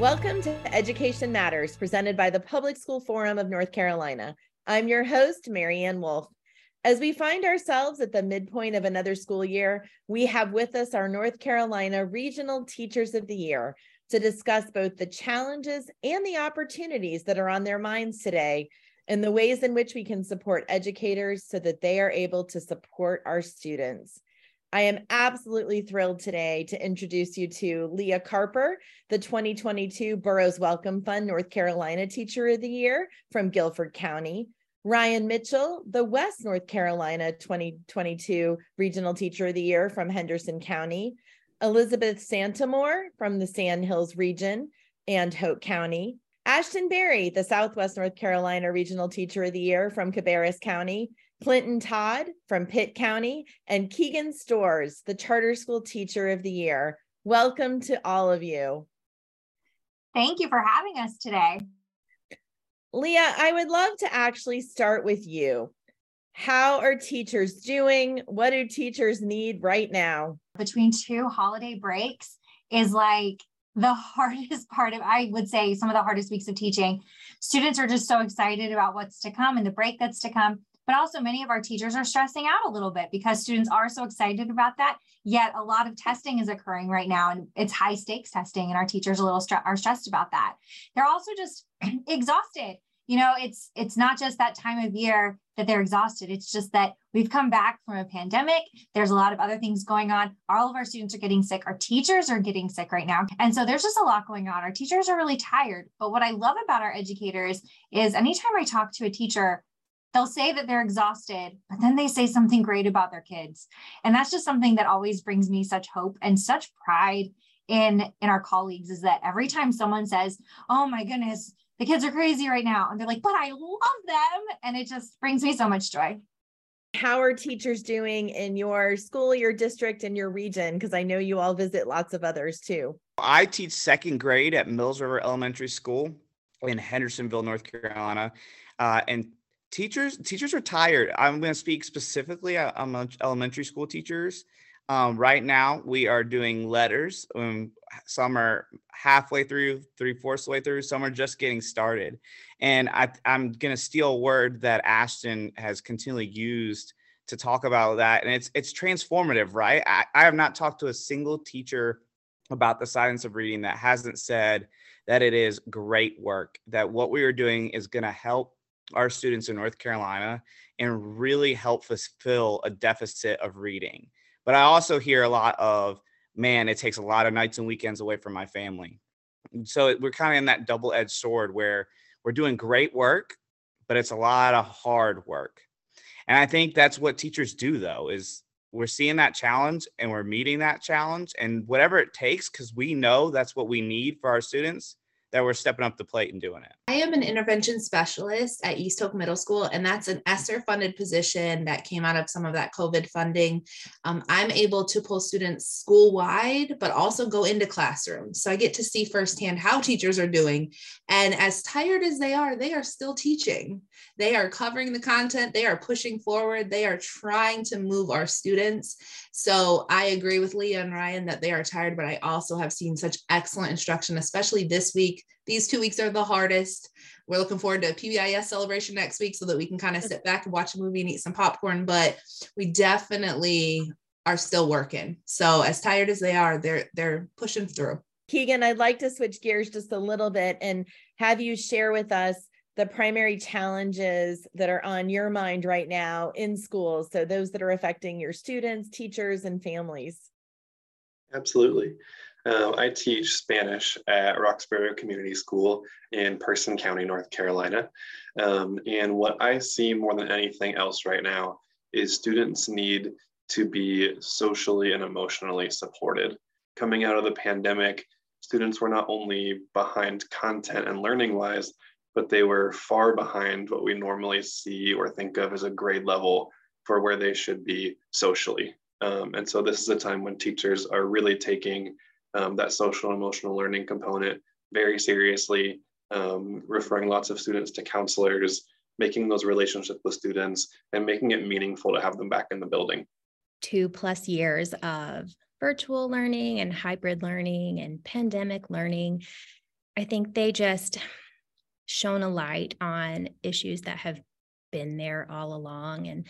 Welcome to Education Matters, presented by the Public School Forum of North Carolina. I'm your host, Marianne Wolf. As we find ourselves at the midpoint of another school year, we have with us our North Carolina Regional Teachers of the Year to discuss both the challenges and the opportunities that are on their minds today and the ways in which we can support educators so that they are able to support our students. I am absolutely thrilled today to introduce you to Leah Carper, the 2022 Burroughs Wellcome Fund North Carolina Teacher of the Year from Guilford County. Ryan Mitchell, the West North Carolina 2022 Regional Teacher of the Year from Henderson County. Elizabeth Santamour from the Sand Hills region and Hoke County. Ashtyn Berry, the Southwest North Carolina Regional Teacher of the Year from Cabarrus County. Clinton Todd from Pitt County, and Keegan Storrs, the Charter School Teacher of the Year. Welcome to all of you. Thank you for having us today. Leah, I would love to actually start with you. How are teachers doing? What do teachers need right now? Between two holiday breaks is like the hardest part of, I would say, some of the hardest weeks of teaching. Students are just so excited about what's to come and the break that's to come but also many of our teachers are stressing out a little bit because students are so excited about that yet a lot of testing is occurring right now and it's high stakes testing and our teachers a little stre- are stressed about that. They're also just exhausted. You know it's it's not just that time of year that they're exhausted it's just that we've come back from a pandemic there's a lot of other things going on all of our students are getting sick our teachers are getting sick right now and so there's just a lot going on. Our teachers are really tired but what i love about our educators is anytime i talk to a teacher they'll say that they're exhausted, but then they say something great about their kids. And that's just something that always brings me such hope and such pride in in our colleagues is that every time someone says, "Oh my goodness, the kids are crazy right now." And they're like, "But I love them." And it just brings me so much joy. How are teachers doing in your school, your district, and your region? Because I know you all visit lots of others too. I teach second grade at Mills River Elementary School in Hendersonville, North Carolina. Uh, and teachers teachers are tired. I'm going to speak specifically on uh, elementary school teachers. Um, right now we are doing LETRS um, some are halfway through three fourths way through some are just getting started. And I, i'm going to steal a word that Ashtyn has continually used to talk about that and it's it's transformative right? I, I have not talked to a single teacher about the science of reading that hasn't said that it is great work that what we are doing is going to help our students in North Carolina and really help fulfill a deficit of reading. But I also hear a lot of, man, it takes a lot of nights and weekends away from my family. so we're kind of in that double edged sword where we're doing great work, but it's a lot of hard work. And I think that's what teachers do, though, is we're seeing that challenge and we're meeting that challenge and whatever it takes, because we know that's what we need for our students that we're stepping up the plate and doing it? I am an intervention specialist at East Hoke Middle School, and that's an ESSER funded position that came out of some of that COVID funding. Um, I'm able to pull students school wide, but also go into classrooms. So I get to see firsthand how teachers are doing. And as tired as they are, they are still teaching. They are covering the content, they are pushing forward, they are trying to move our students. So I agree with Leah and Ryan that they are tired, but I also have seen such excellent instruction, especially this week. These two weeks are the hardest. We're looking forward to a PBIS celebration next week so that we can kind of sit back and watch a movie and eat some popcorn. But we definitely are still working. So as tired as they are, they're they're pushing through. Keegan, I'd like to switch gears just a little bit and have you share with us the primary challenges that are on your mind right now in schools. So, those that are affecting your students, teachers, and families. Absolutely. Uh, I teach Spanish at Roxboro Community School in Person County, North Carolina. Um, and what I see more than anything else right now is students need to be socially and emotionally supported. Coming out of the pandemic, students were not only behind content and learning wise, but they were far behind what we normally see or think of as a grade level for where they should be socially. Um, and so this is a time when teachers are really taking um, that social emotional learning component very seriously, um, referring lots of students to counselors, making those relationships with students, and making it meaningful to have them back in the building. Two plus years of virtual learning and hybrid learning and pandemic learning I think they just shone a light on issues that have been there all along and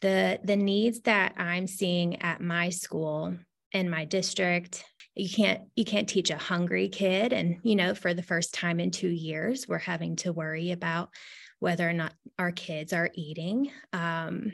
the the needs that I'm seeing at my school in my district you can't you can't teach a hungry kid. And you know for the first time in 2 years we're having to worry about whether or not our kids are eating um,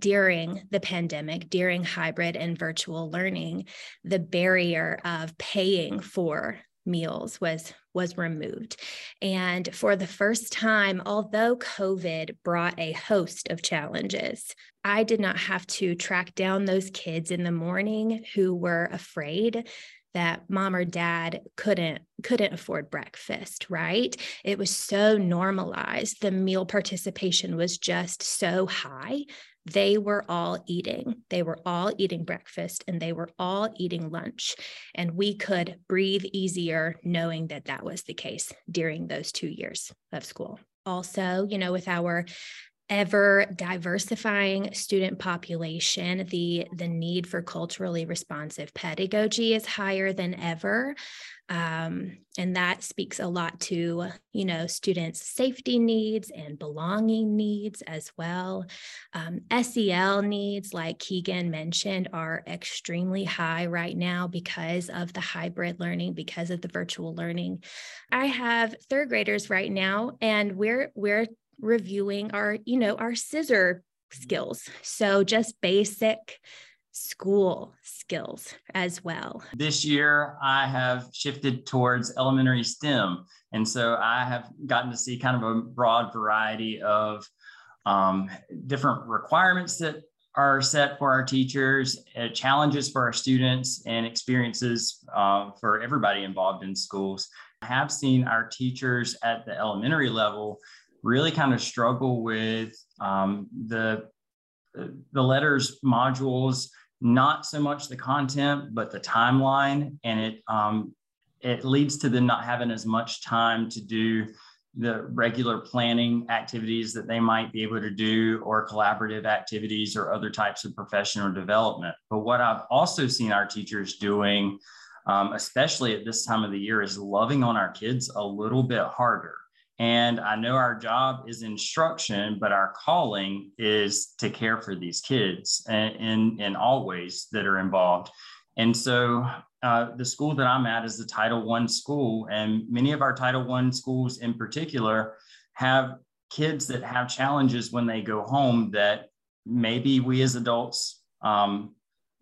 during the pandemic, during hybrid and virtual learning, the barrier of paying for meals was was removed. And for the first time although covid brought a host of challenges i did not have to track down those kids in the morning who were afraid that mom or dad couldn't couldn't afford breakfast right? It was so normalized. The meal participation was just so high they were all eating. They were all eating breakfast and they were all eating lunch. And we could breathe easier knowing that that was the case during those two years of school. Also, you know, with our ever diversifying student population the the need for culturally responsive pedagogy is higher than ever. Um, and that speaks a lot to you know students safety needs and belonging needs as well. Um, sel needs like keegan mentioned are extremely high right now because of the hybrid learning because of the virtual learning. I have third graders right now and we're we're reviewing our you know our scissor skills so just basic school skills as well? This year, I have shifted towards elementary STEM. And so I have gotten to see kind of a broad variety of um, different requirements that are set for our teachers, uh, challenges for our students, and experiences uh, for everybody involved in schools. I have seen our teachers at the elementary level really kind of struggle with um, the the LETRS modules not so much the content, but the timeline. And it, um, it leads to them not having as much time to do the regular planning activities that they might be able to do or collaborative activities or other types of professional development. But what I've also seen our teachers doing, um, especially at this time of the year, is loving on our kids a little bit harder. And I know our job is instruction, but our calling is to care for these kids in, in all ways that are involved. And so uh, the school that I'm at is the Title One school, and many of our Title One schools in particular have kids that have challenges when they go home that maybe we as adults um,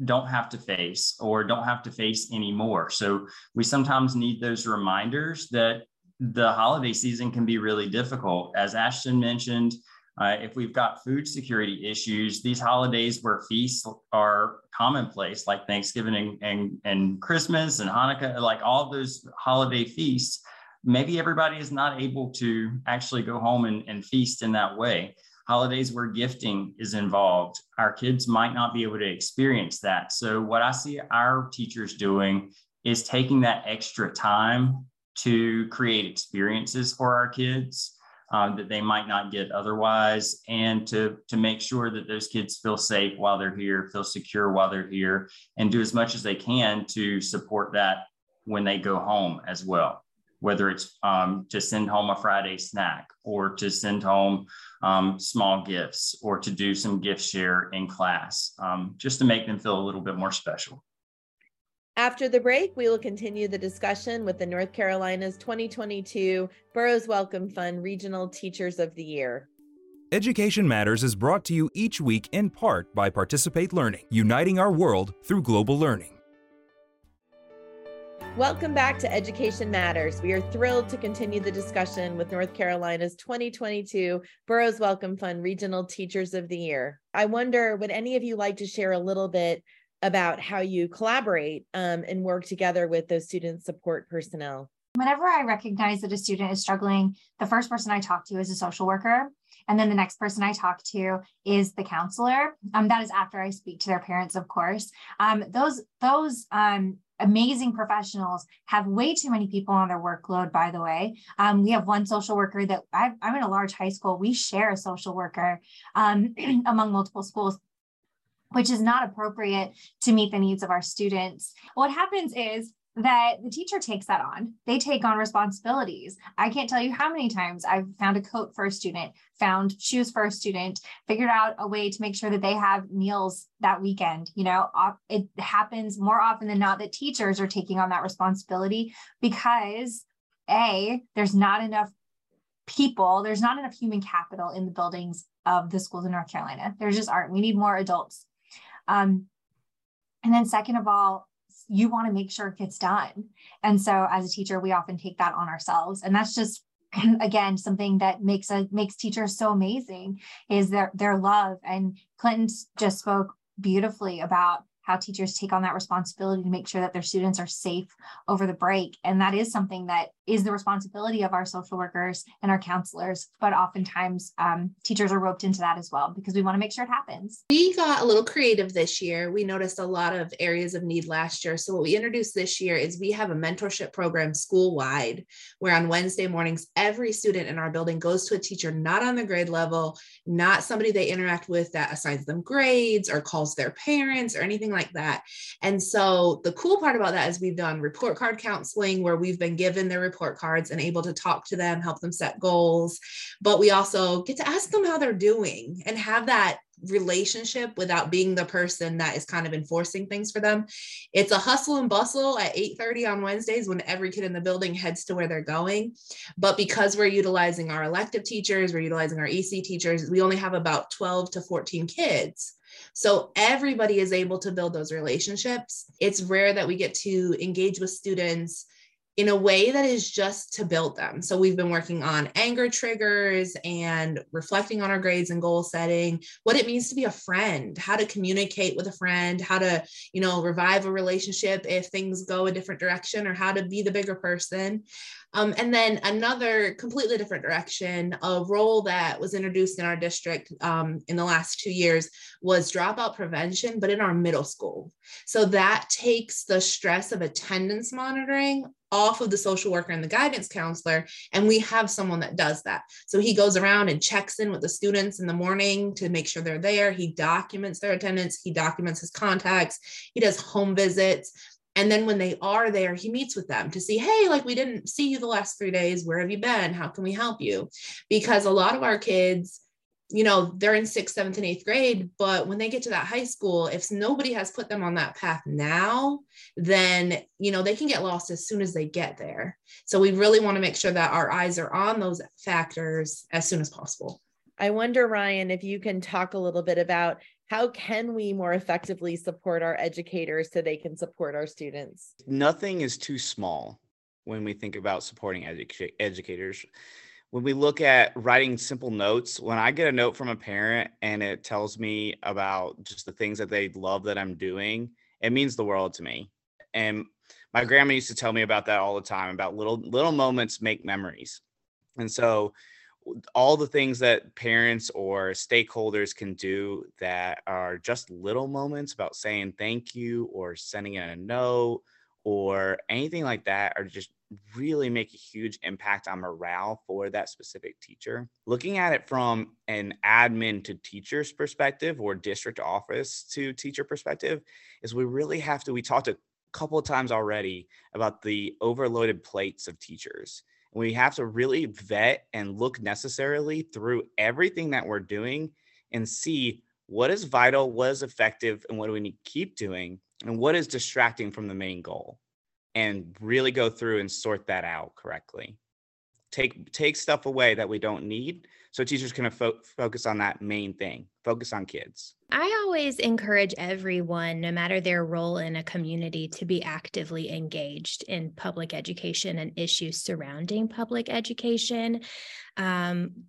don't have to face or don't have to face anymore. So we sometimes need those reminders that the holiday season can be really difficult. As Ashtyn mentioned, uh, if we've got food security issues, these holidays where feasts are commonplace, like Thanksgiving and, and, and Christmas and Hanukkah, like all those holiday feasts, maybe everybody is not able to actually go home and, and feast in that way. Holidays where gifting is involved, our kids might not be able to experience that. So, what I see our teachers doing is taking that extra time to create experiences for our kids uh, that they might not get otherwise, and to, to make sure that those kids feel safe while they're here, feel secure while they're here, and do as much as they can to support that when they go home as well. Whether it's um, to send home a Friday snack or to send home um, small gifts or to do some gift share in class, um, just to make them feel a little bit more special. After the break, we will continue the discussion with the North Carolina's 2022 Burroughs Wellcome Fund Regional Teachers of the Year. Education Matters is brought to you each week in part by Participate Learning, uniting our world through global learning. Welcome back to Education Matters. We are thrilled to continue the discussion with North Carolina's 2022 Burroughs Wellcome Fund Regional Teachers of the Year. I wonder, would any of you like to share a little bit about how you collaborate um, and work together with those student support personnel? Whenever I recognize that a student is struggling, the first person I talk to is a social worker. And then the next person I talk to is the counselor. Um, that is after I speak to their parents, of course. Um, those those um, amazing professionals have way too many people on their workload by the way um, we have one social worker that i am in a large high school we share a social worker um, among multiple schools which is not appropriate to meet the needs of our students. What happens is that the teacher takes that on. They take on responsibilities. I can't tell you how many times I've found a coat for a student, found shoes for a student, figured out a way to make sure that they have meals that weekend. You know, it happens more often than not that teachers are taking on that responsibility because A, there's not enough people, there's not enough human capital in the buildings of the schools in North Carolina. There just aren't. We need more adults. Um, and then, second of all, you want to make sure it gets done. And so as a teacher, we often take that on ourselves. And that's just again something that makes a makes teachers so amazing is their their love. And Clinton just spoke beautifully about how teachers take on that responsibility to make sure that their students are safe over the break. And that is something that is the responsibility of our social workers and our counselors. But oftentimes, um, teachers are roped into that as well because we want to make sure it happens. We got a little creative this year. We noticed a lot of areas of need last year. So, what we introduced this year is we have a mentorship program school wide where on Wednesday mornings, every student in our building goes to a teacher not on the grade level, not somebody they interact with that assigns them grades or calls their parents or anything like that. And so, the cool part about that is we've done report card counseling where we've been given their report report cards and able to talk to them, help them set goals. But we also get to ask them how they're doing and have that relationship without being the person that is kind of enforcing things for them. It's a hustle and bustle at 8:30 on Wednesdays when every kid in the building heads to where they're going. But because we're utilizing our elective teachers, we're utilizing our EC teachers, we only have about 12 to 14 kids. So everybody is able to build those relationships. It's rare that we get to engage with students in a way that is just to build them. So we've been working on anger triggers and reflecting on our grades and goal setting, what it means to be a friend, how to communicate with a friend, how to, you know, revive a relationship if things go a different direction or how to be the bigger person. Um, and then another completely different direction, a role that was introduced in our district um, in the last two years was dropout prevention, but in our middle school. So that takes the stress of attendance monitoring off of the social worker and the guidance counselor and we have someone that does that so he goes around and checks in with the students in the morning to make sure they're there he documents their attendance he documents his contacts he does home visits and then when they are there, he meets with them to see, hey, like we didn't see you the last three days. Where have you been? How can we help you? Because a lot of our kids, you know, they're in sixth, seventh, and eighth grade, but when they get to that high school, if nobody has put them on that path now, then, you know, they can get lost as soon as they get there. So we really want to make sure that our eyes are on those factors as soon as possible. I wonder, Ryan, if you can talk a little bit about how can we more effectively support our educators so they can support our students? Nothing is too small when we think about supporting edu- educators. When we look at writing simple notes, when I get a note from a parent and it tells me about just the things that they love that I'm doing, it means the world to me. And my grandma used to tell me about that all the time about little little moments make memories. And so all the things that parents or stakeholders can do that are just little moments about saying thank you or sending in a note or anything like that are just really make a huge impact on morale for that specific teacher. Looking at it from an admin to teacher's perspective or district office to teacher perspective is we really have to we talked a couple of times already about the overloaded plates of teachers we have to really vet and look necessarily through everything that we're doing and see what is vital, what is effective, and what do we need to keep doing, and what is distracting from the main goal, and really go through and sort that out correctly. Take take stuff away that we don't need, so teachers can fo- focus on that main thing. Focus on kids. I always encourage everyone, no matter their role in a community, to be actively engaged in public education and issues surrounding public education. Um,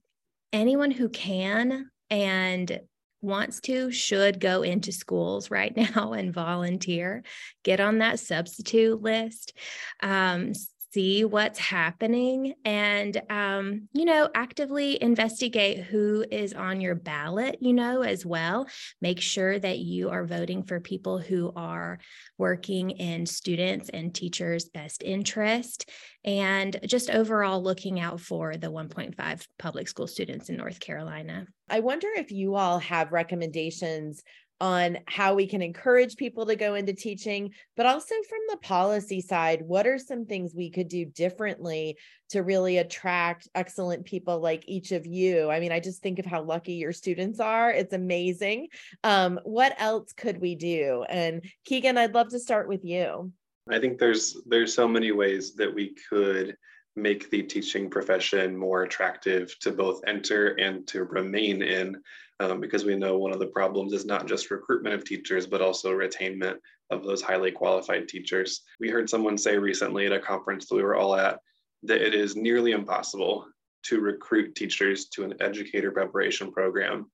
anyone who can and wants to should go into schools right now and volunteer get on that substitute list. Um, see what's happening and um, you know actively investigate who is on your ballot you know as well. Make sure that you are voting for people who are working in students and teachers best interest and just overall looking out for the 1.5 public school students in north carolina. I wonder if you all have recommendations on how we can encourage people to go into teaching, but also from the policy side, what are some things we could do differently to really attract excellent people like each of you? I mean, I just think of how lucky your students are. It's amazing. Um, what else could we do? And Keegan, I'd love to start with you. I think there's there's so many ways that we could make the teaching profession more attractive to both enter and to remain in um, because we know one of the problems is not just recruitment of teachers but also retainment of those highly qualified teachers we heard someone say recently at a conference that we were all at that it is nearly impossible to recruit teachers to an educator preparation program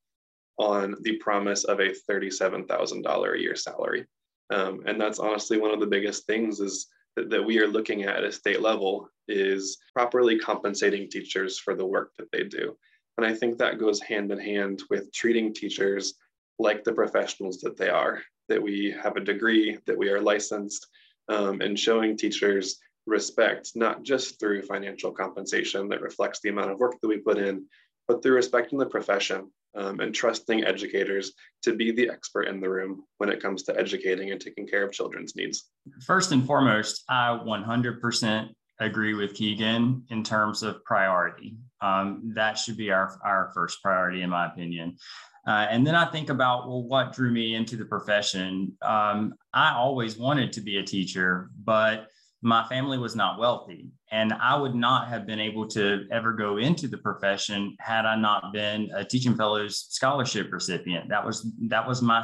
on the promise of a $37000 a year salary um, and that's honestly one of the biggest things is that, that we are looking at at a state level is properly compensating teachers for the work that they do. And I think that goes hand in hand with treating teachers like the professionals that they are, that we have a degree, that we are licensed, um, and showing teachers respect, not just through financial compensation that reflects the amount of work that we put in, but through respecting the profession um, and trusting educators to be the expert in the room when it comes to educating and taking care of children's needs. First and foremost, I 100% agree with Keegan in terms of priority. Um, that should be our, our first priority, in my opinion. Uh, and then I think about, well, what drew me into the profession? Um, I always wanted to be a teacher, but my family was not wealthy and i would not have been able to ever go into the profession had i not been a teaching fellows scholarship recipient that was that was my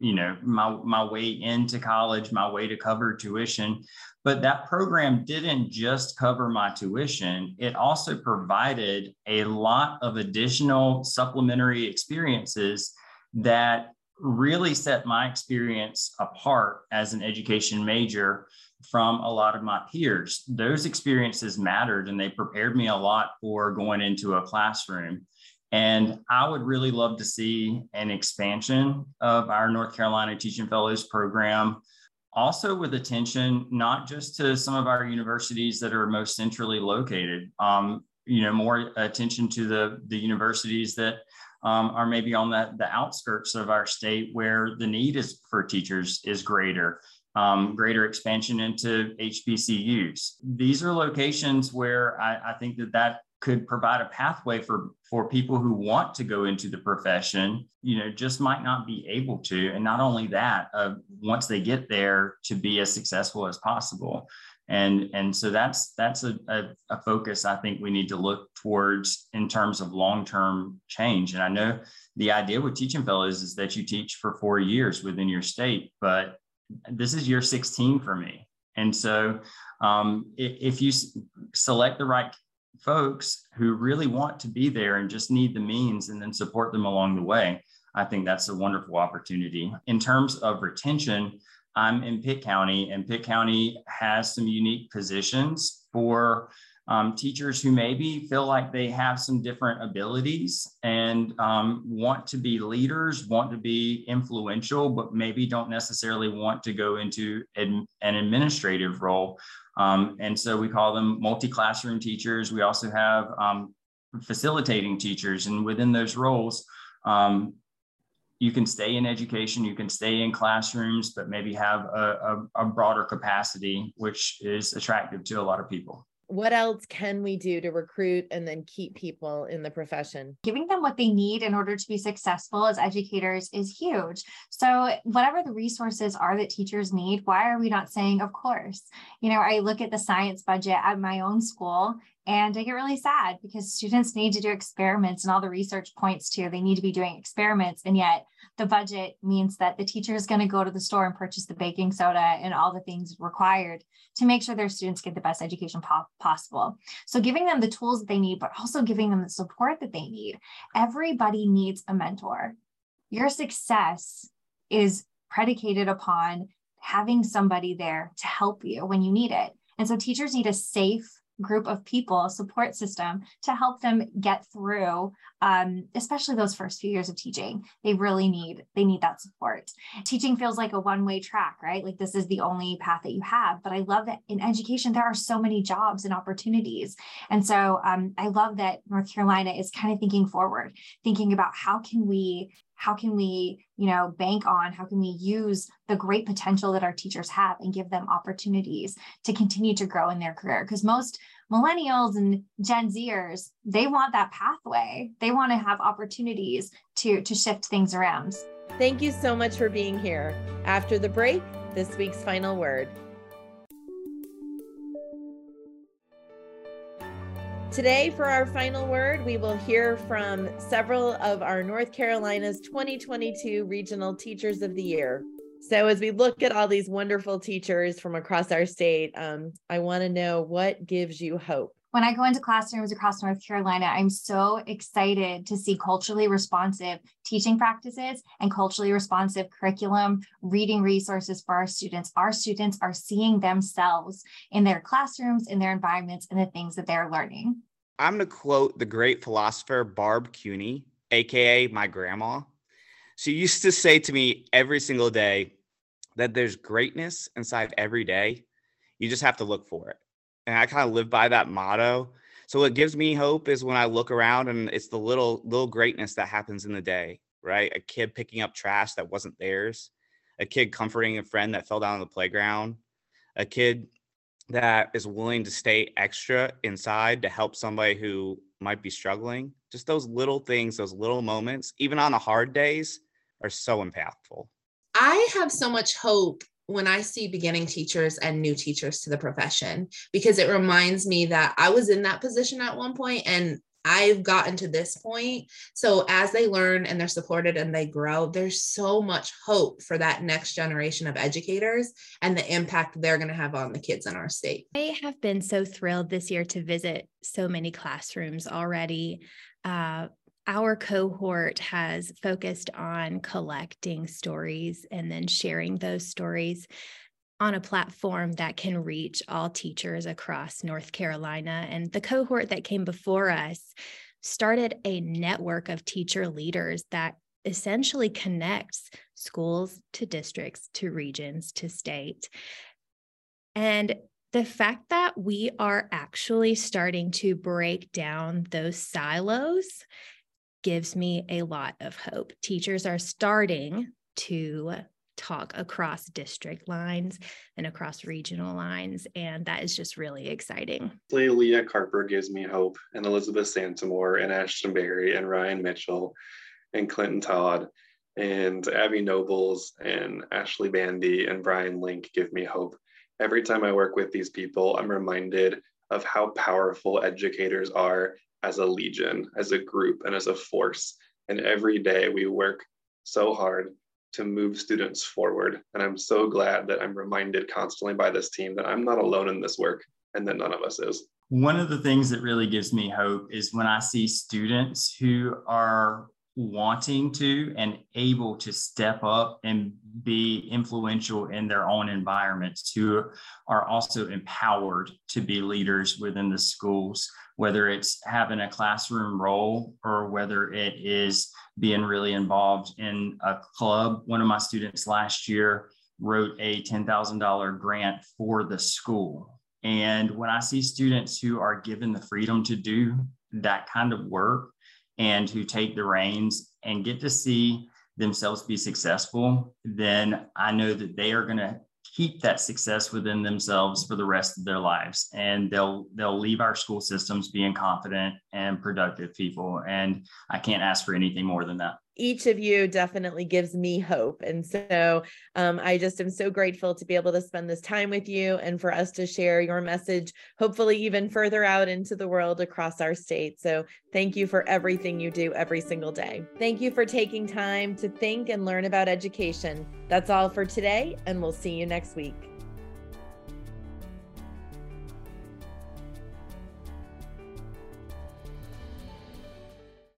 you know my my way into college my way to cover tuition but that program didn't just cover my tuition it also provided a lot of additional supplementary experiences that really set my experience apart as an education major from a lot of my peers. Those experiences mattered and they prepared me a lot for going into a classroom. And I would really love to see an expansion of our North Carolina Teaching Fellows program, also with attention not just to some of our universities that are most centrally located, um, you know, more attention to the, the universities that um, are maybe on the, the outskirts of our state where the need is for teachers is greater um, greater expansion into HBCUs. These are locations where I, I think that that could provide a pathway for for people who want to go into the profession you know just might not be able to. And not only that uh, once they get there to be as successful as possible. And and so that's that's a, a, a focus i think we need to look towards in terms of long-term change. And i know the idea with teaching fellows is that you teach for four years within your state but this is year 16 for me. And so um, if you select the right folks who really want to be there and just need the means and then support them along the way, I think that's a wonderful opportunity. In terms of retention, I'm in Pitt County, and Pitt County has some unique positions for um, teachers who maybe feel like they have some different abilities and um, want to be leaders, want to be influential, but maybe don't necessarily want to go into an, an administrative role. Um, and so we call them multi classroom teachers. We also have um, facilitating teachers, and within those roles, um, you can stay in education, you can stay in classrooms, but maybe have a, a, a broader capacity, which is attractive to a lot of people what else can we do to recruit and then keep people in the profession? Giving them what they need in order to be successful as educators is huge. So, whatever the resources are that teachers need, why are we not saying, of course? You know, I look at the science budget at my own school and I get really sad because students need to do experiments and all the research points to they need to be doing experiments. And yet the budget means that the teacher is going to go to the store and purchase the baking soda and all the things required to make sure their students get the best education po- possible. So giving them the tools that they need, but also giving them the support that they need. Everybody needs a mentor. Your success is predicated upon having somebody there to help you when you need it. And so teachers need a safe, group of people, support system to help them get through, um, especially those first few years of teaching. They really need they need that support. Teaching feels like a one way track, right? Like this is the only path that you have. But I love that in education there are so many jobs and opportunities, and so um, I love that North Carolina is kind of thinking forward, thinking about how can we how can we you know bank on how can we use the great potential that our teachers have and give them opportunities to continue to grow in their career? Because most millennials and gen zers they want that pathway. They want to have opportunities to to shift things around. Thank you so much for being here. After the break this week's final word Today, for our final word, we will hear from several of our North Carolina's 2022 Regional Teachers of the Year. So, as we look at all these wonderful teachers from across our state, um, I want to know what gives you hope. When I go into classrooms across North Carolina, I'm so excited to see culturally responsive teaching practices and culturally responsive curriculum, reading resources for our students. Our students are seeing themselves in their classrooms, in their environments, and the things that they're learning. I'm going to quote the great philosopher Barb Cuny, AKA my grandma. She used to say to me every single day that there's greatness inside every day. You just have to look for it. And I kind of live by that motto. So what gives me hope is when I look around and it's the little little greatness that happens in the day, right? A kid picking up trash that wasn't theirs, a kid comforting a friend that fell down on the playground, a kid that is willing to stay extra inside to help somebody who might be struggling. Just those little things, those little moments, even on the hard days, are so impactful. I have so much hope when I see beginning teachers and new teachers to the profession because it reminds me that I was in that position at one point and I've gotten to this point. So as they learn and they're supported and they grow, there's so much hope for that next generation of educators and the impact they're going to have on the kids in our state. I have been so thrilled this year to visit so many classrooms already. Uh, our cohort has focused on collecting stories and then sharing those stories on a platform that can reach all teachers across North Carolina. And the cohort that came before us started a network of teacher leaders that essentially connects schools to districts, to regions, to state. And the fact that we are actually starting to break down those silos gives me a lot of hope. Teachers are starting to talk across district lines and across regional lines. And that is just really exciting. Leah Carper gives me hope, and Elizabeth Santamour, and Ashtyn Berry, and Ryan Mitchell, and Clinton Todd, and Abby Nobles, and Ashley Bandy, and Brian Link give me hope. Every time I work with these people, I'm reminded of how powerful educators are as a legion, as a group, and as a force. And every day we work so hard to move students forward. And I'm so glad that I'm reminded constantly by this team that I'm not alone in this work and that none of us is. One of the things that really gives me hope is when I see students who are wanting to and able to step up and be influential in their own environments, who are also empowered to be leaders within the schools, whether it's having a classroom role or whether it is being really involved in a club. One of my students last year wrote a $10,000 grant for the school. And when I see students who are given the freedom to do that kind of work and who take the reins and get to see themselves be successful, then I know that they are going to keep that success within themselves for the rest of their lives. And they'll they'll leave our school systems being confident and productive people. And i can't ask for anything more than that each of you definitely gives me hope. And so um, I just am so grateful to be able to spend this time with you and for us to share your message, hopefully, even further out into the world across our state. So thank you for everything you do every single day. Thank you for taking time to think and learn about education. That's all for today, and we'll see you next week.